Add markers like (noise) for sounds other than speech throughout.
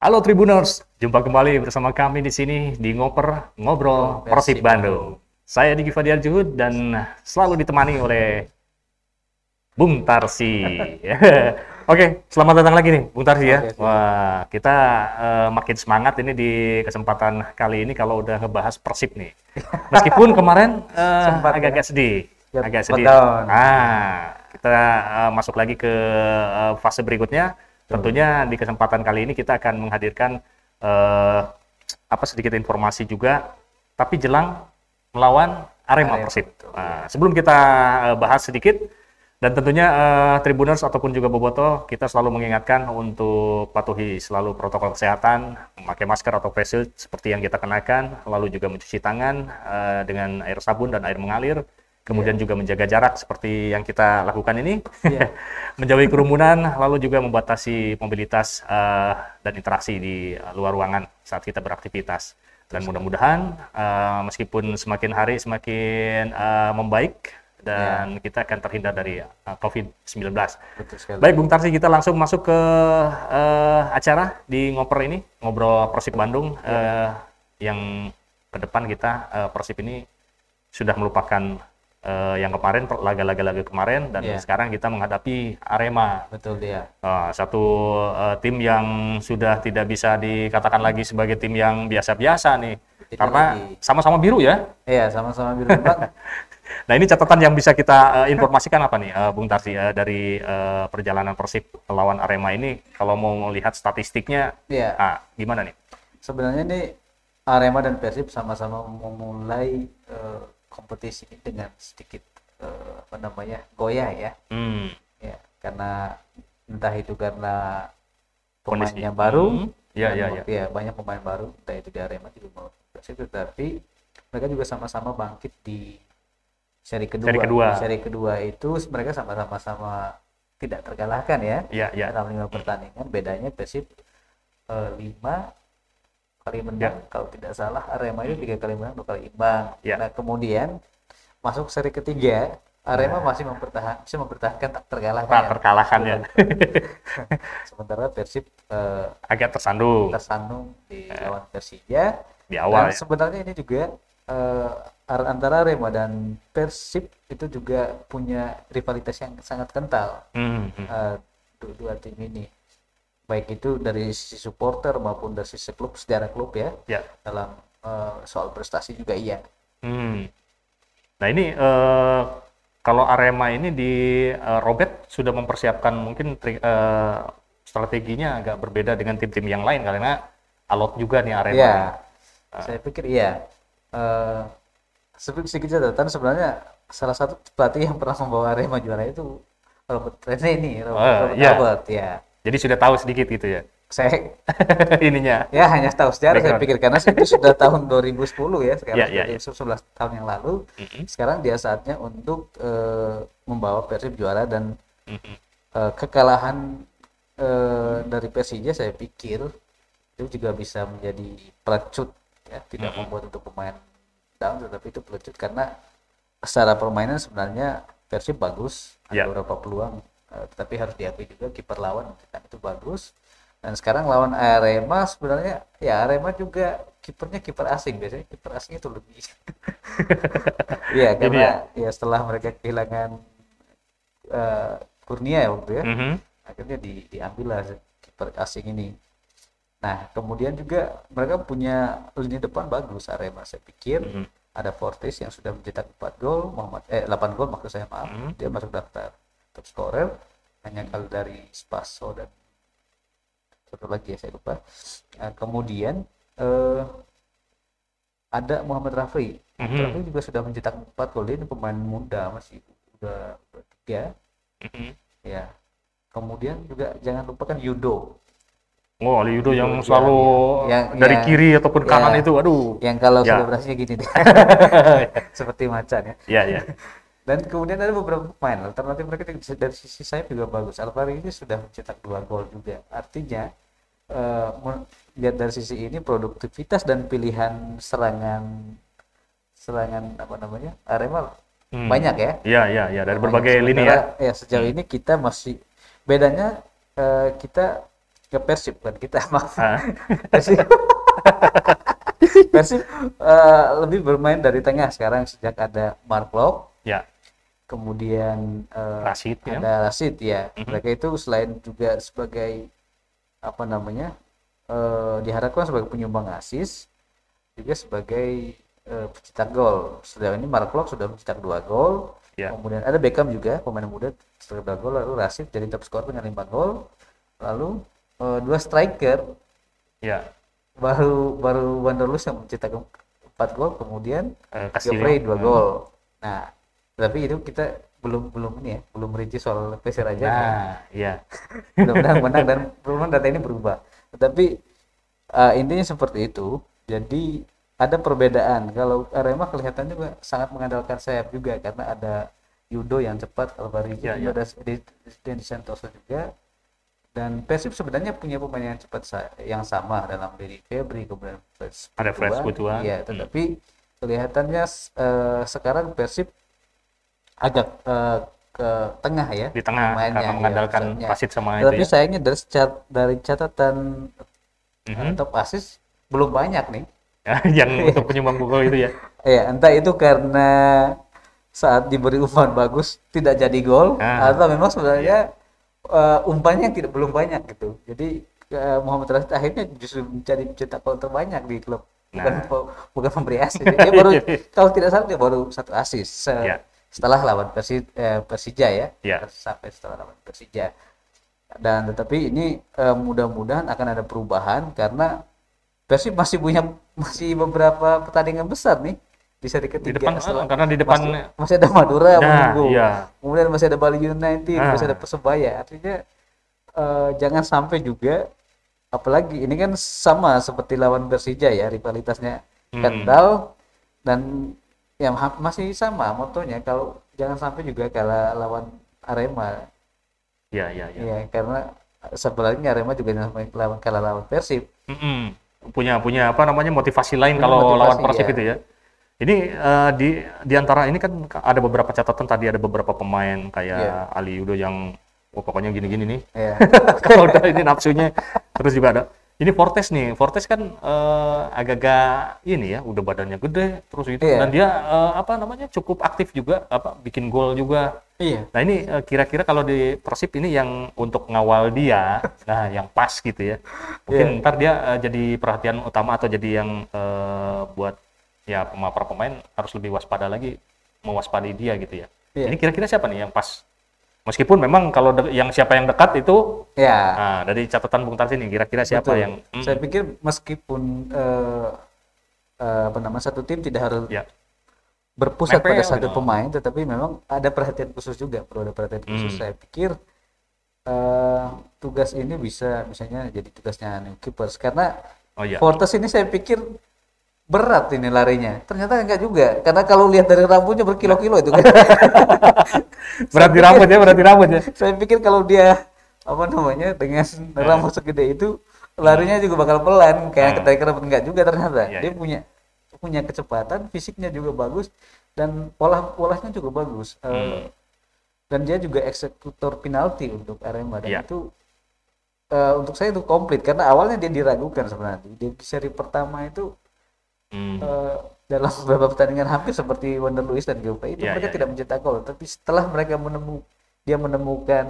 Halo Tribuners, jumpa kembali bersama kami di sini di Ngoper Ngobrol Persib Bandung. Saya Diki Fadiar Juhud dan selalu ditemani oleh Bung Tarsi. (laughs) Oke, selamat datang lagi nih Bung Tarsi ya. Oke. Wah, kita eh, makin semangat ini di kesempatan kali ini kalau udah ngebahas Persib nih. (laughs) Meskipun kemarin Sempat, agak-agak sedih, agak sedih. Ah, kita eh, masuk lagi ke eh, fase berikutnya. Tentunya di kesempatan kali ini kita akan menghadirkan eh, apa sedikit informasi juga, tapi jelang melawan Arema Persib. Nah, sebelum kita eh, bahas sedikit dan tentunya eh, Tribuners ataupun juga Boboto kita selalu mengingatkan untuk patuhi selalu protokol kesehatan, memakai masker atau face shield seperti yang kita kenakan, lalu juga mencuci tangan eh, dengan air sabun dan air mengalir, kemudian juga menjaga jarak seperti yang kita lakukan ini, Iya. (laughs) menjauhi kerumunan, lalu juga membatasi mobilitas eh, dan interaksi di eh, luar ruangan saat kita beraktivitas. Dan mudah-mudahan eh, meskipun semakin hari semakin eh, membaik dan kita akan terhindar dari uh, COVID-19. Betul sekali. Baik, Bung Tarsi, kita langsung masuk ke eh, acara di ngoper ini, ngobrol Persib Bandung, eh, yang ke depan kita eh, Persib ini sudah melupakan eh, yang kemarin, laga-laga laga kemarin, dan Iya. sekarang kita menghadapi Arema, Betul dia. Eh, satu eh, tim yang sudah tidak bisa dikatakan lagi sebagai tim yang biasa-biasa nih, Tidak karena sama-sama biru ya. Iya, sama-sama biru. (laughs) Nah ini catatan yang bisa kita eh, informasikan apa nih, eh, Bung Tarsi, eh, dari eh, perjalanan Persib melawan Arema ini, kalau mau melihat statistiknya, Iya. ah, gimana nih? Sebenarnya ini Arema dan Persib sama-sama memulai eh, kompetisi ini dengan sedikit eh, apa namanya goyah ya. Hmm, Ya, karena entah itu karena Kondisi. pemainnya baru, Hmm, iya, dan iya, waktu ya banyak pemain baru, entah itu di Arema juga mau Persib, tetapi mereka juga sama-sama bangkit di seri kedua. Seri kedua. Seri kedua itu mereka sama-sama sama tidak terkalahkan ya. ya, ya, dalam lima pertandingan bedanya Persib eh, lima kali menang kalau tidak salah Arema itu tiga kali menang dua kali imbang Ya. nah kemudian masuk seri ketiga Arema masih mempertahan masih mempertahankan tak terkalahkan tak ya. terkalahkan ya, (laughs) sementara Persib eh, agak tersandung tersandung di lawan Persija di awal. dan ya. sebenarnya ini juga ar- antara Arema dan Persib itu juga punya rivalitas yang sangat kental Hmm, hmm. eh, du- dua tim ini baik itu dari sisi supporter maupun dari sisi klub sejarah klub ya ya. dalam eh, soal prestasi juga iya Hmm. Nah ini eh, kalau Arema ini di eh, Robert sudah mempersiapkan mungkin tri- eh, strateginya agak berbeda dengan tim-tim yang lain karena alot juga nih Arema. Iya, saya pikir iya Eh, sedikit catatan sebenarnya salah satu pelatih yang pernah membawa Arema juara itu Robert Rennie Robert, Oh, Robert iya. Albert ya Jadi sudah tahu sedikit gitu ya saya (laughs) ininya. ya hanya tahu sejarah saya pikir karena itu sudah tahun 2010 ya sekarang Iya, iya, sudah 11 tahun yang lalu Mm-mm. sekarang dia saatnya untuk eh, membawa Persib juara dan Mm-mm. eh, kekalahan eh, dari Persija saya pikir itu juga bisa menjadi pelecut ya tidak membuat untuk pemain down tetapi itu pelecut karena secara permainan sebenarnya Persib bagus ada Ya. beberapa peluang eh, tetapi harus diakui juga kiper lawan kan itu bagus. Dan sekarang lawan Arema sebenarnya ya Arema juga kipernya kiper asing. Biasanya kiper asing itu lebih. (laughs) Iya Ini karena ya? setelah mereka kehilangan eh, Kurnia ya waktu ya Mhm. akhirnya di, diambil lah kiper asing ini. Nah kemudian juga mereka punya lini depan bagus Arema. Saya pikir Mhm. ada Fortis yang sudah mencetak 4 gol Muhammad eh 8 gol maksud saya maaf. Mhm. dia masuk daftar top scorer hanya kali dari Spaso dan satu lagi ya saya lupa Nah, kemudian eh, ada Muhammad Rafi Mhm. Rafi juga sudah mencetak 4 gol ini pemain muda masih udah udah tiga Mhm. ya kemudian juga jangan lupakan Yudo Oh, Ali Yudo yang selalu yang- dari yang- kiri ataupun kanan ya. itu, aduh. yang kalau Ya. selebrasinya gini deh (laughs) seperti macan ya Ya, ya. Dan kemudian ada beberapa pemain alternatif mereka dari sisi sayap juga bagus. Alvaro ini sudah mencetak dua gol juga. Artinya men- lihat dari sisi ini produktivitas dan pilihan serangan serangan apa namanya Arema Hmm. banyak ya? Iya, iya, iya. Dari Banyak. berbagai lini ya. Ya sejauh ini kita masih bedanya eh, kita ke Persib kan kita. Maaf. Ah, (laughs) Persib. (laughs) Persib eh, lebih bermain dari tengah sekarang sejak ada Mark Locke, ya, kemudian eh, Rashid ya. ada Rashid ya. Mhm. Mereka itu selain juga sebagai apa namanya eh, diharapkan sebagai penyumbang asis, juga sebagai eh, pencetak gol. Sejauh ini Mark Locke sudah mencetak dua gol. Ya. Kemudian ada Beckham juga pemain muda mencetak dua gol. Lalu Rashid jadi top skor dengan lima gol. Lalu eh, dua striker ya, baru baru Wanderlust yang mencetak empat gol kemudian. Geoffrey dua Hmm. gol nah tapi itu kita belum belum ini ya belum merinci soal Pesir aja ya. Nah, iya. (laughs) mudah-mudahan menang dan mudah data ini berubah tetapi eh, intinya seperti itu jadi ada perbedaan kalau Arema kelihatannya juga sangat mengandalkan sayap juga karena ada Yudo yang cepat Alvaro Ya, ya. ada di, di Santoso juga dan Persib sebenarnya punya pemain yang cepat sa- yang sama dalam diri Febri kemudian Fred Ada Fred Sputua. Sputua. Iya, Hmm. tetapi kelihatannya eh, sekarang Persib agak eh, ke tengah ya Di tengah mainnya, karena ya, mengandalkan pusatnya. Rashid sama itu Tetapi ya. sayangnya dari secat- dari catatan Mhm. top assist belum banyak nih. (laughs) yang (laughs) untuk penyumbang gol itu ya. Ya, entah itu karena saat diberi umpan bagus tidak jadi gol Ah. atau memang sebenarnya eh, umpannya tidak belum banyak gitu. Jadi eh, Muhammad Rashid akhirnya justru menjadi pencetak gol terbanyak di klub. Bukan Nah. pe- bukan pemberi asis. (laughs) Dia baru kalau tidak salah dia baru satu asis se- Ya. Setelah lawan Persi, eh, Persija ya. Ya. Sampai setelah lawan Persija. Dan tetapi ini eh, mudah-mudahan akan ada perubahan karena Persib masih punya masih beberapa pertandingan besar nih di seri Di ketiga depan setelah- karena di depan masih, masih ada Madura Nah, menunggu. iya. Kemudian masih ada Bali United, Ah. masih ada Persebaya. Artinya eh, jangan sampai juga apalagi ini kan sama seperti lawan Persija ya rivalitasnya Hmm. kental dan ha- masih sama motonya kalau jangan sampai juga kalah lawan Arema ya ya ya. ya karena sebenarnya Arema juga jangan sampai lawan kalah lawan Persib Mm-mm. Punya punya apa namanya motivasi lain Punya kalau motivasi, lawan Persib ya. itu ya. Ini eh, di di antara ini kan ada beberapa catatan tadi ada beberapa pemain kayak Iya. Ali Yudo yang oh, pokoknya gini-gini nih. ya (laughs) kalau udah ini nafsunya terus juga ada ini Fortes nih Fortes kan eh, agak-agak ini ya udah badannya gede terus itu Iya. dan dia eh, apa namanya cukup aktif juga apa bikin gol juga iya nah ini eh, kira-kira kalau di Persib ini yang untuk ngawal dia (laughs) nah yang pas gitu ya mungkin Iya. ntar dia eh, jadi perhatian utama atau jadi yang eh, buat ya pema- para pemain harus lebih waspada lagi mewaspadai dia gitu ya Iya. ini kira-kira siapa nih yang pas meskipun memang kalau yang siapa yang dekat itu ya Nah, dari catatan Bung Tarsi nih, kira-kira siapa Betul. yang Hmm, saya pikir meskipun eh, eh, apa namanya satu tim tidak harus ya, berpusat pada Nempel satu gitu. pemain, tetapi memang ada perhatian khusus juga, perlu ada perhatian khusus. Hmm. Saya pikir eh, tugas ini bisa misalnya jadi tugasnya Keepers karena oh iya, Fortes ini saya pikir berat ini larinya. Ternyata enggak juga, karena kalau lihat dari rambutnya berkilo-kilo itu kan. (laughs) berat di rambut ya, berat di rambut ya. saya pikir kalau dia apa namanya dengan rambut segede itu larinya juga bakal pelan kayak Hmm. ketika rambut enggak juga ternyata Iya, dia iya. punya punya kecepatan fisiknya juga bagus dan pola polanya juga bagus Hmm. dan dia juga eksekutor penalti untuk Arema dan Iya. itu eh, untuk saya itu komplit karena awalnya dia diragukan sebenarnya di seri pertama itu Hmm, eh, dalam beberapa pertandingan hampir seperti Wonder Luis dan Geoffrey itu Iya, mereka iya, tidak mencetak gol. Tapi setelah mereka menemu dia menemukan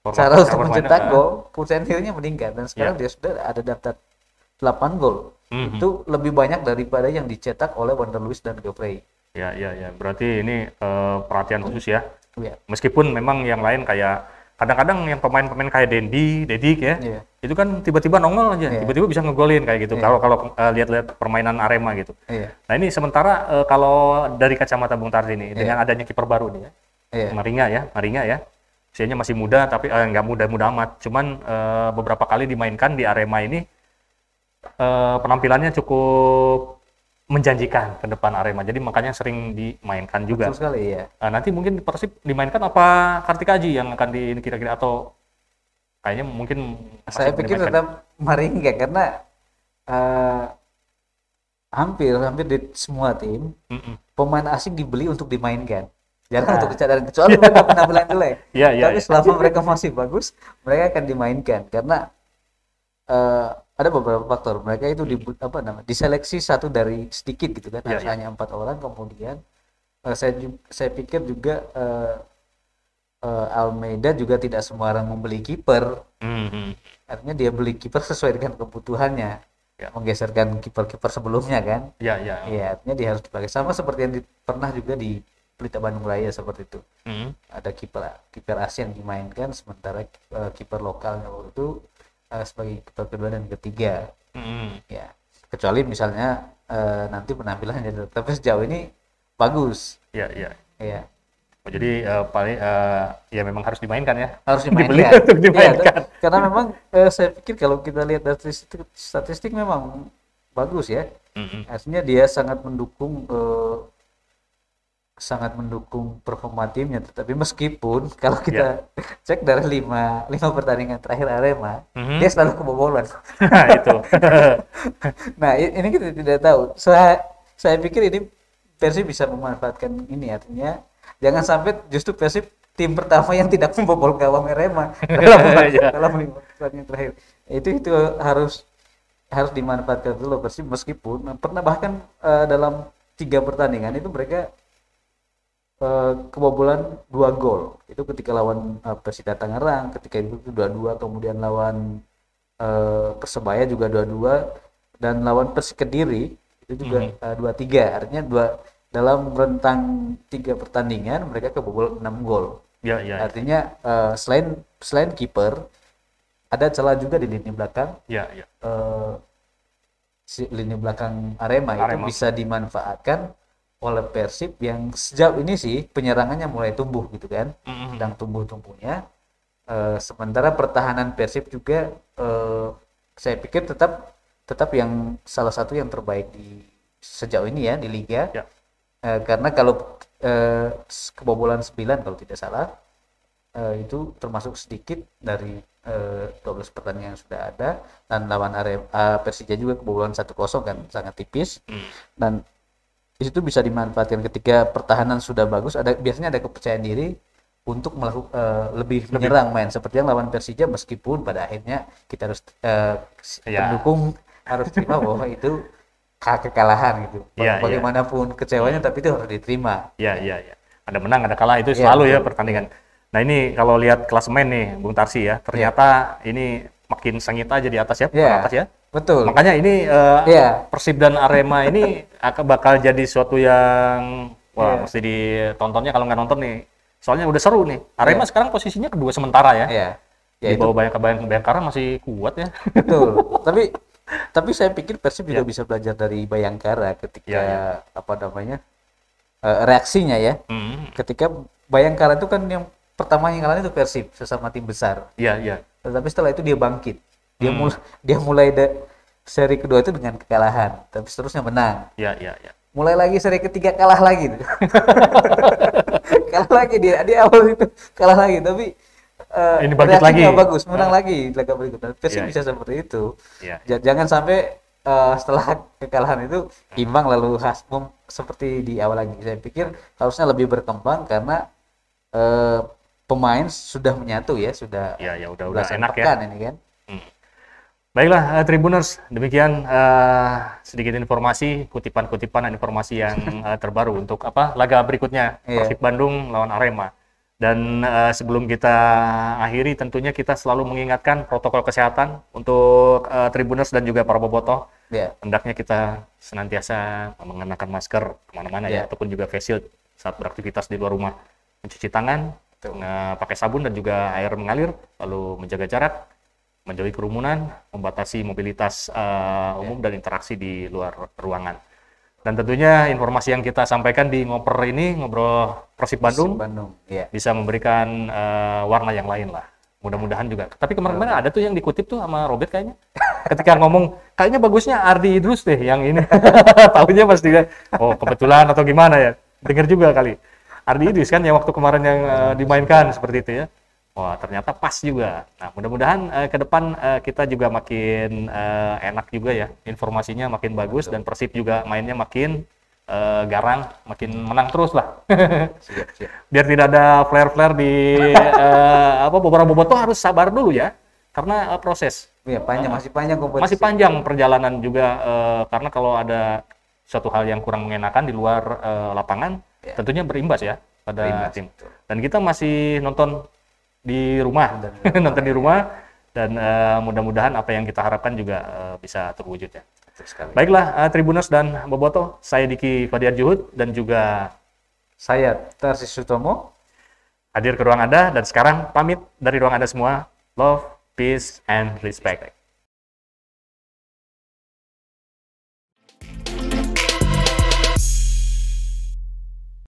format- cara untuk mencetak mainnya, gol persentilnya meningkat. Dan sekarang dia sudah ada daftar 8 gol. Mhm. itu lebih banyak daripada yang dicetak oleh Wonder Luis dan Geoffrey Ya, ya, ya. Berarti ini eh, perhatian khusus ya. ya. Meskipun memang yang lain kayak kadang-kadang yang pemain-pemain kayak Dendi, Dedik ya, Iya. itu kan tiba-tiba nongol aja, Iya. tiba-tiba bisa ngegolin kayak gitu. Iya. Kalau kalau eh, lihat-lihat permainan Arema gitu. iya Nah ini sementara eh, kalau dari kacamata Bung Tarsi nih, Iya. dengan adanya kiper baru nih ya, iya Maringa ya, Maringa ya. Usianya masih muda tapi eh, nggak muda-muda amat. Cuman eh, beberapa kali dimainkan di Arema ini eh, penampilannya cukup menjanjikan ke depan Arema. Jadi makanya sering dimainkan juga. betul sekali ya Nah, nanti mungkin Persib dimainkan apa Kartika Aji yang akan di kira-kira atau kayaknya mungkin saya pikir dimainkan. tetap Maringga karena eh, hampir hampir di semua tim Mm-mm. pemain asing dibeli untuk dimainkan jangan untuk dicadar kecuali mereka (laughs) penampilan jelek Iya, iya. tapi iya. selama mereka masih bagus mereka akan dimainkan karena eh, ada beberapa faktor. Mereka itu di apa namanya? Diseleksi satu dari sedikit gitu kan. Harus iya. hanya empat orang kemudian eh, saya saya pikir juga eh, eh, Almeida juga tidak semua orang membeli kiper. Hmm, hmm. Artinya dia beli kiper sesuai dengan kebutuhannya. Ya. Menggeserkan kiper-kiper sebelumnya kan. Ya, ya. Iya, artinya dia harus dipakai sama seperti yang di- pernah juga di Pelita Bandung Raya seperti itu. Hmm. Ada kiper kiper asing yang dimainkan sementara kiper lokalnya waktu itu eh, sebagai kiper kedua dan ketiga. Hmm. Ya, kecuali misalnya eh, nanti penampilannya tapi sejauh ini bagus. Ya, ya. Iya. Oh, jadi eh, paling eh, ya memang harus dimainkan ya. Harus (laughs) Dibeli dimainkan. (laughs) untuk Iya, dimainkan. karena memang eh, saya pikir kalau kita lihat dari statistik, statistik memang bagus ya. Hmm, hmm. Artinya dia sangat mendukung eh, sangat mendukung performa timnya. Tetapi meskipun (laughs) kalau kita cek dari lima lima pertandingan terakhir Arema, Mhm. dia selalu kebobolan. itu. (laughs) nah ini kita tidak tahu. Saya saya pikir ini Persib bisa memanfaatkan ini artinya jangan sampai justru Persib tim pertama yang tidak membobol gawang Arema (laughs) dalam Iya. dalam lima pertandingan terakhir. Itu itu harus harus dimanfaatkan dulu Persib meskipun pernah bahkan eh, dalam tiga pertandingan itu mereka eh, kebobolan dua gol itu ketika lawan eh, Persita Tangerang ketika itu dua dua kemudian lawan eh, Persebaya juga dua dua dan lawan Persik Kediri itu juga dua tiga artinya dua dalam rentang tiga pertandingan mereka kebobol enam gol Ya, ya. artinya eh, selain selain kiper ada celah juga di lini belakang Ya, ya. si lini belakang Arema, Arema. itu bisa dimanfaatkan oleh Persib yang sejauh ini sih penyerangannya mulai tumbuh gitu kan Hmm, hmm. sedang tumbuh-tumbuhnya Eh, sementara pertahanan Persib juga eh, saya pikir tetap tetap yang salah satu yang terbaik di sejauh ini ya di liga Ya. Eh, karena kalau s- kebobolan 9 kalau tidak salah eh, itu termasuk sedikit dari eh, 12 pertandingan yang sudah ada dan lawan Arema eh, Persija juga kebobolan 1-0 kan sangat tipis Hmm. dan di situ bisa dimanfaatkan ketika pertahanan sudah bagus ada biasanya ada kepercayaan diri untuk melakukan lebih menyerang main seperti yang lawan Persija meskipun pada akhirnya kita harus si- Ya. pendukung harus terima bahwa itu ke- kekalahan gitu Ya, ya. bagaimanapun kecewanya tapi itu harus diterima Ya, ya, ya. Ada menang, ada kalah itu Iya, selalu ya betul. pertandingan. Nah ini kalau lihat klasemen nih, Bung Tarsi ya, ternyata ini makin sengit aja di atas ya, ya atas ya. Betul Makanya ini eh, Iya. Persib dan Arema ini akan bakal jadi suatu yang wah Iya. mesti ditontonnya kalau nggak nonton nih. Soalnya udah seru nih. Arema sekarang posisinya kedua sementara ya. ya ya di itu bawah bayang bayang Bayangkara masih kuat ya. betul (laughs) tapi tapi saya pikir Persib juga bisa belajar dari Bayangkara ketika Ya, ya. apa namanya eh, reaksinya ya Hmm. ketika Bayangkara itu kan yang pertama yang ngalahin itu Persib sesama tim besar. Iya, iya. Tetapi setelah itu dia bangkit. Dia Hmm. mulai dia mulai da- seri kedua itu dengan kekalahan, tapi seterusnya menang. Iya, iya, iya. Mulai lagi seri ketiga kalah lagi. (laughs) kalah lagi dia di awal itu kalah lagi, tapi eh, Ini bangkit reaksinya lagi. bagus, menang lagi di laga berikutnya. Persib Iya, bisa seperti itu. Iya. Ja- Jangan sampai eh, setelah kekalahan itu imbang lalu khas mem- seperti di awal lagi. Saya pikir harusnya lebih berkembang karena eh, pemain sudah menyatu ya, sudah Iya, ya udah udah enak ya. ini kan. Baiklah, eh, Tribuners, demikian eh, sedikit informasi, kutipan-kutipan dan informasi yang (laughs) eh, terbaru untuk apa laga berikutnya Iya. Persib Bandung lawan Arema. Dan eh, sebelum kita akhiri, tentunya kita selalu mengingatkan protokol kesehatan untuk eh, Tribuners dan juga para bobotoh. Ya, Hendaknya kita senantiasa mengenakan masker ke mana-mana ya, Iya. ataupun juga face shield saat beraktivitas di luar rumah. Mencuci tangan, eh, pakai sabun dan juga air mengalir, lalu menjaga jarak, menjauhi kerumunan, membatasi mobilitas eh, umum dan interaksi di luar ruangan. Dan tentunya informasi yang kita sampaikan di ngoper ini, ngobrol Persib Bandung, Bandung. Ya. bisa memberikan eh, warna yang lain lah. Mudah-mudahan juga. Tapi kemarin-kemarin ada tuh yang dikutip tuh sama Robert kayaknya. Ketika ngomong, kayaknya bagusnya Ardi Idrus deh yang ini. (laughs) Tahunya pas dia, oh kebetulan atau gimana ya. Dengar juga kali. Ardi Idrus kan yang waktu kemarin yang eh, dimainkan seperti itu ya. Wah ternyata pas juga. Nah mudah-mudahan eh, ke depan eh, kita juga makin eh, enak juga ya. Informasinya makin bagus dan Persib juga mainnya makin eh, garang, makin menang terus lah. (laughs) Siap, siap. biar tidak ada flare-flare di eh, apa beberapa bobotoh harus sabar dulu ya karena eh, proses Iya, panjang masih panjang kompetisi. masih panjang perjalanan juga eh, karena kalau ada suatu hal yang kurang mengenakan di luar eh, lapangan tentunya berimbas ya pada Ya. Berimbas, tim dan kita masih nonton di rumah (laughs) nonton di rumah dan eh, mudah-mudahan apa yang kita harapkan juga eh, bisa terwujud ya sekali. baiklah eh, Tribuners dan Boboto saya Diki Fadiar Juhud dan juga Saya Tarsis Sutomo. hadir ke ruang Anda dan sekarang pamit dari ruang Anda semua love peace and respect